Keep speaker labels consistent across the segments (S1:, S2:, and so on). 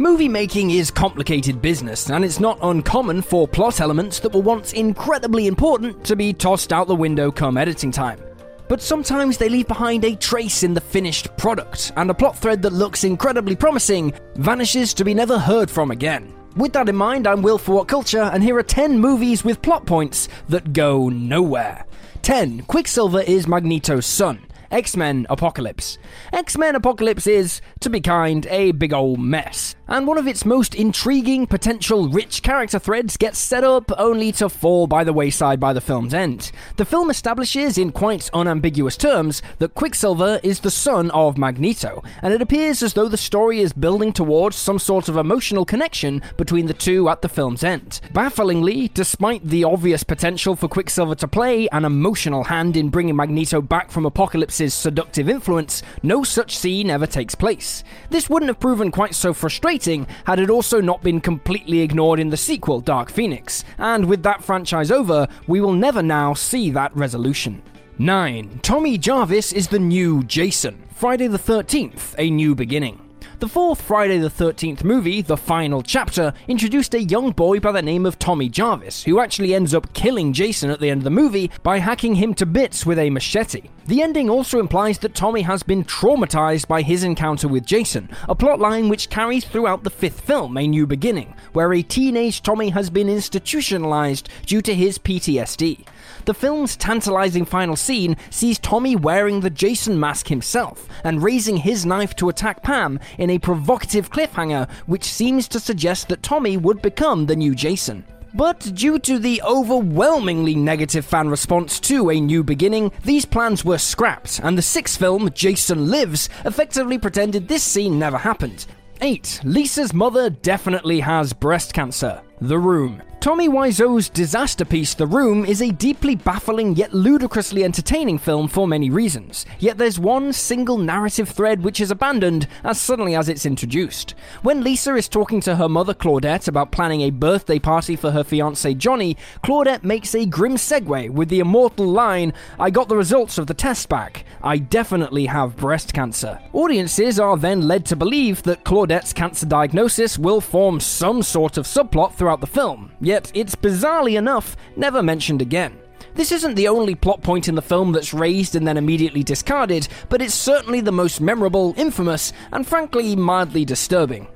S1: Movie making is complicated business, and it's not uncommon for plot elements that were once incredibly important to be tossed out the window come editing time. But sometimes they leave behind a trace in the finished product, and a plot thread that looks incredibly promising vanishes to be never heard from again. With that in mind, I'm Will for What Culture, and here are 10 movies with plot points that go nowhere. 10. Quicksilver is Magneto's son. X Men Apocalypse. X Men Apocalypse is, to be kind, a big old mess. And one of its most intriguing, potential rich character threads gets set up only to fall by the wayside by the film's end. The film establishes, in quite unambiguous terms, that Quicksilver is the son of Magneto, and it appears as though the story is building towards some sort of emotional connection between the two at the film's end. Bafflingly, despite the obvious potential for Quicksilver to play an emotional hand in bringing Magneto back from Apocalypse's seductive influence, no such scene ever takes place. This wouldn't have proven quite so frustrating had it also not been completely ignored in the sequel, Dark Phoenix, and with that franchise over, we will never now see that resolution. 9. Tommy Jarvis is the new Jason. Friday the 13th, A New Beginning. The fourth Friday the 13th movie, The Final Chapter, introduced a young boy by the name of Tommy Jarvis, who actually ends up killing Jason at the end of the movie by hacking him to bits with a machete. The ending also implies that Tommy has been traumatized by his encounter with Jason, a plotline which carries throughout the fifth film, A New Beginning, where a teenage Tommy has been institutionalized due to his PTSD. The film's tantalizing final scene sees Tommy wearing the Jason mask himself and raising his knife to attack Pam in a provocative cliffhanger which seems to suggest that Tommy would become the new Jason. But due to the overwhelmingly negative fan response to A New Beginning, these plans were scrapped, and the sixth film, Jason Lives, effectively pretended this scene never happened. 8. Lisa's mother definitely has breast cancer. The Room. Tommy Wiseau's disaster piece The Room is a deeply baffling yet ludicrously entertaining film for many reasons. Yet there's one single narrative thread which is abandoned as suddenly as it's introduced. When Lisa is talking to her mother Claudette about planning a birthday party for her fiance Johnny, Claudette makes a grim segue with the immortal line, I got the results of the test back. I definitely have breast cancer. Audiences are then led to believe that Claudette's cancer diagnosis will form some sort of subplot throughout the film yet it's bizarrely enough never mentioned again. This isn't the only plot point in the film that's raised and then immediately discarded, but it's certainly the most memorable, infamous, and frankly mildly disturbing.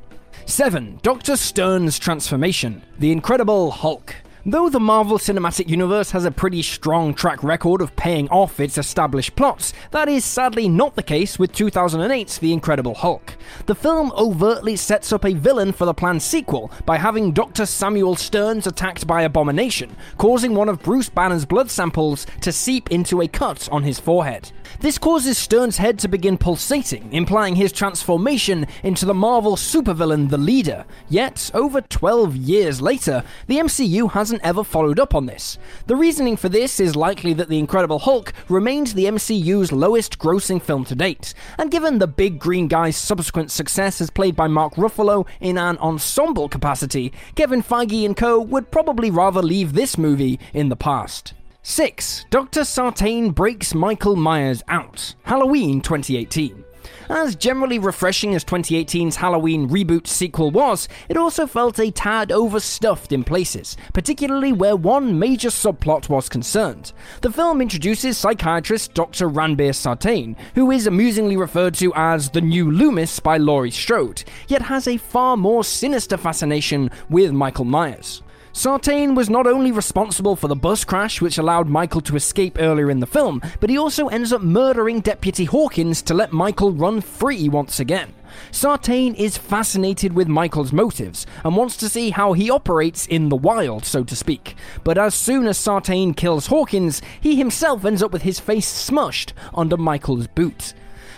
S1: 7. Dr. Sterns' Transformation The Incredible Hulk. Though the Marvel Cinematic Universe has a pretty strong track record of paying off its established plots, that is sadly not the case with 2008's The Incredible Hulk. The film overtly sets up a villain for the planned sequel by having Dr. Samuel Sterns attacked by Abomination, causing one of Bruce Banner's blood samples to seep into a cut on his forehead. This causes Sterns' head to begin pulsating, implying his transformation into the Marvel supervillain The Leader. Yet, over 12 years later, the MCU hasn't ever followed up on this. The reasoning for this is likely that The Incredible Hulk remains the MCU's lowest grossing film to date, and given the big green guy's subsequent success as played by Mark Ruffalo in an ensemble capacity, Kevin Feige and co would probably rather leave this movie in the past. 6. Dr. Sartain breaks Michael Myers out. Halloween 2018. As generally refreshing as 2018's Halloween reboot sequel was, it also felt a tad overstuffed in places, particularly where one major subplot was concerned. The film introduces psychiatrist Dr. Ranbir Sartain, who is amusingly referred to as the new Loomis by Laurie Strode, yet has a far more sinister fascination with Michael Myers. Sartain was not only responsible for the bus crash which allowed Michael to escape earlier in the film, but he also ends up murdering Deputy Hawkins to let Michael run free once again. Sartain is fascinated with Michael's motives and wants to see how he operates in the wild, so to speak. But as soon as Sartain kills Hawkins, he himself ends up with his face smushed under Michael's boot.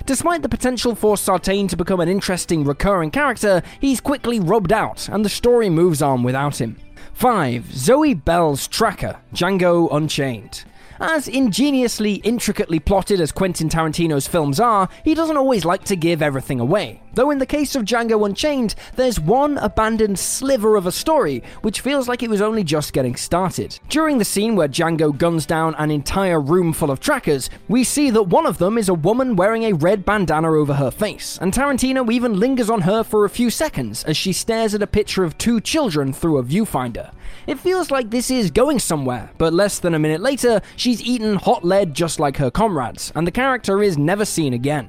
S1: Despite the potential for Sartain to become an interesting recurring character, he's quickly rubbed out and the story moves on without him. 5. Zoe Bell's Tracker, Django Unchained. As ingeniously, intricately plotted as Quentin Tarantino's films are, he doesn't always like to give everything away. Though in the case of Django Unchained, there's one abandoned sliver of a story which feels like it was only just getting started. During the scene where Django guns down an entire room full of trackers, we see that one of them is a woman wearing a red bandana over her face, and Tarantino even lingers on her for a few seconds as she stares at a picture of two children through a viewfinder. It feels like this is going somewhere, but less than a minute later, she's eaten hot lead just like her comrades, and the character is never seen again.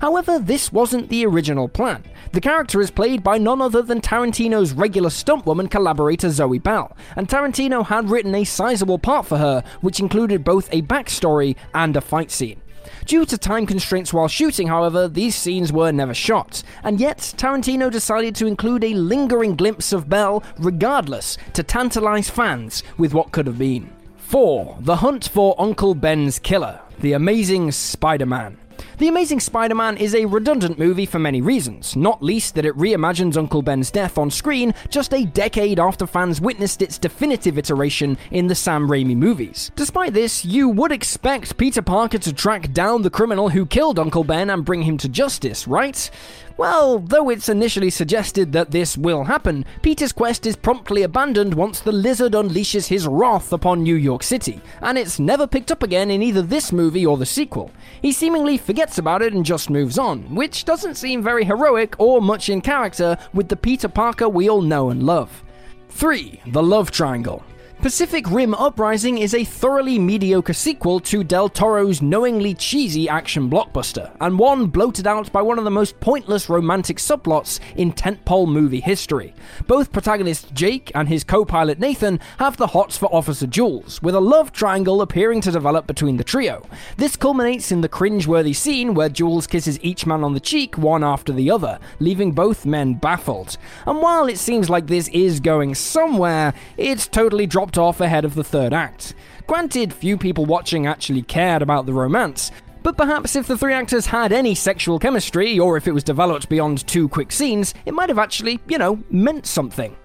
S1: However, this wasn't the original plan. The character is played by none other than Tarantino's regular stuntwoman collaborator Zoe Bell, and Tarantino had written a sizable part for her, which included both a backstory and a fight scene. Due to time constraints while shooting, however, these scenes were never shot, and yet Tarantino decided to include a lingering glimpse of Bell regardless to tantalize fans with what could have been. 4. The Hunt for Uncle Ben's Killer The Amazing Spider Man. The Amazing Spider Man is a redundant movie for many reasons, not least that it reimagines Uncle Ben's death on screen just a decade after fans witnessed its definitive iteration in the Sam Raimi movies. Despite this, you would expect Peter Parker to track down the criminal who killed Uncle Ben and bring him to justice, right? Well, though it's initially suggested that this will happen, Peter's quest is promptly abandoned once the lizard unleashes his wrath upon New York City, and it's never picked up again in either this movie or the sequel. He seemingly forgets about it and just moves on, which doesn't seem very heroic or much in character with the Peter Parker we all know and love. 3. The Love Triangle. Pacific Rim Uprising is a thoroughly mediocre sequel to Del Toro's knowingly cheesy action blockbuster, and one bloated out by one of the most pointless romantic subplots in tentpole movie history. Both protagonist Jake and his co pilot Nathan have the hots for Officer Jules, with a love triangle appearing to develop between the trio. This culminates in the cringe-worthy scene where Jules kisses each man on the cheek one after the other, leaving both men baffled. And while it seems like this is going somewhere, it's totally dropped off ahead of the third act. Granted, few people watching actually cared about the romance, but perhaps if the three actors had any sexual chemistry, or if it was developed beyond two quick scenes, it might have actually, you know, meant something.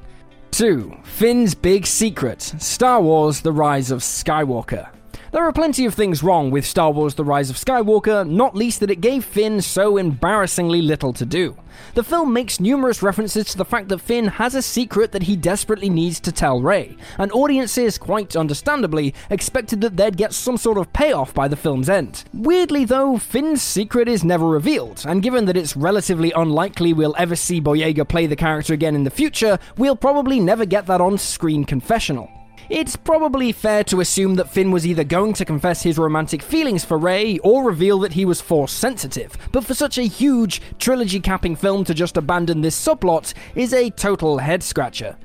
S1: 2. Finn's Big Secret Star Wars The Rise of Skywalker. There are plenty of things wrong with Star Wars The Rise of Skywalker, not least that it gave Finn so embarrassingly little to do. The film makes numerous references to the fact that Finn has a secret that he desperately needs to tell Rey, and audiences, quite understandably, expected that they'd get some sort of payoff by the film's end. Weirdly, though, Finn's secret is never revealed, and given that it's relatively unlikely we'll ever see Boyega play the character again in the future, we'll probably never get that on screen confessional. It's probably fair to assume that Finn was either going to confess his romantic feelings for Rey or reveal that he was force sensitive, but for such a huge, trilogy capping film to just abandon this subplot is a total head scratcher.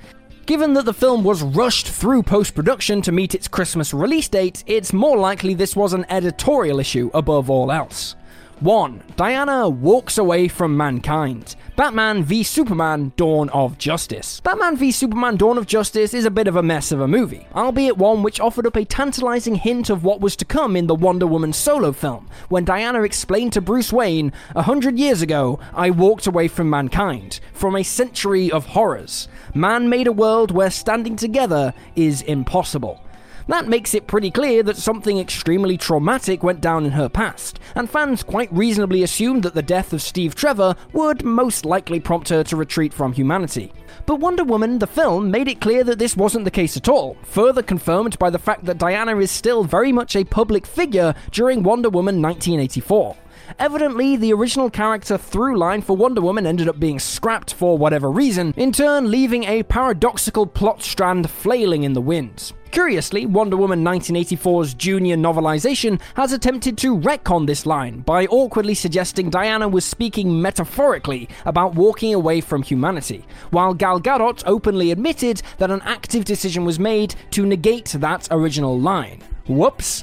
S1: Given that the film was rushed through post production to meet its Christmas release date, it's more likely this was an editorial issue above all else. 1. Diana walks away from mankind. Batman v Superman Dawn of Justice. Batman v Superman Dawn of Justice is a bit of a mess of a movie, albeit one which offered up a tantalizing hint of what was to come in the Wonder Woman solo film, when Diana explained to Bruce Wayne, A hundred years ago, I walked away from mankind, from a century of horrors. Man made a world where standing together is impossible. That makes it pretty clear that something extremely traumatic went down in her past, and fans quite reasonably assumed that the death of Steve Trevor would most likely prompt her to retreat from humanity. But Wonder Woman, the film, made it clear that this wasn't the case at all, further confirmed by the fact that Diana is still very much a public figure during Wonder Woman 1984. Evidently, the original character through line for Wonder Woman ended up being scrapped for whatever reason, in turn, leaving a paradoxical plot strand flailing in the wind. Curiously, Wonder Woman 1984's junior novelization has attempted to retcon this line by awkwardly suggesting Diana was speaking metaphorically about walking away from humanity, while Gal Gadot openly admitted that an active decision was made to negate that original line. Whoops.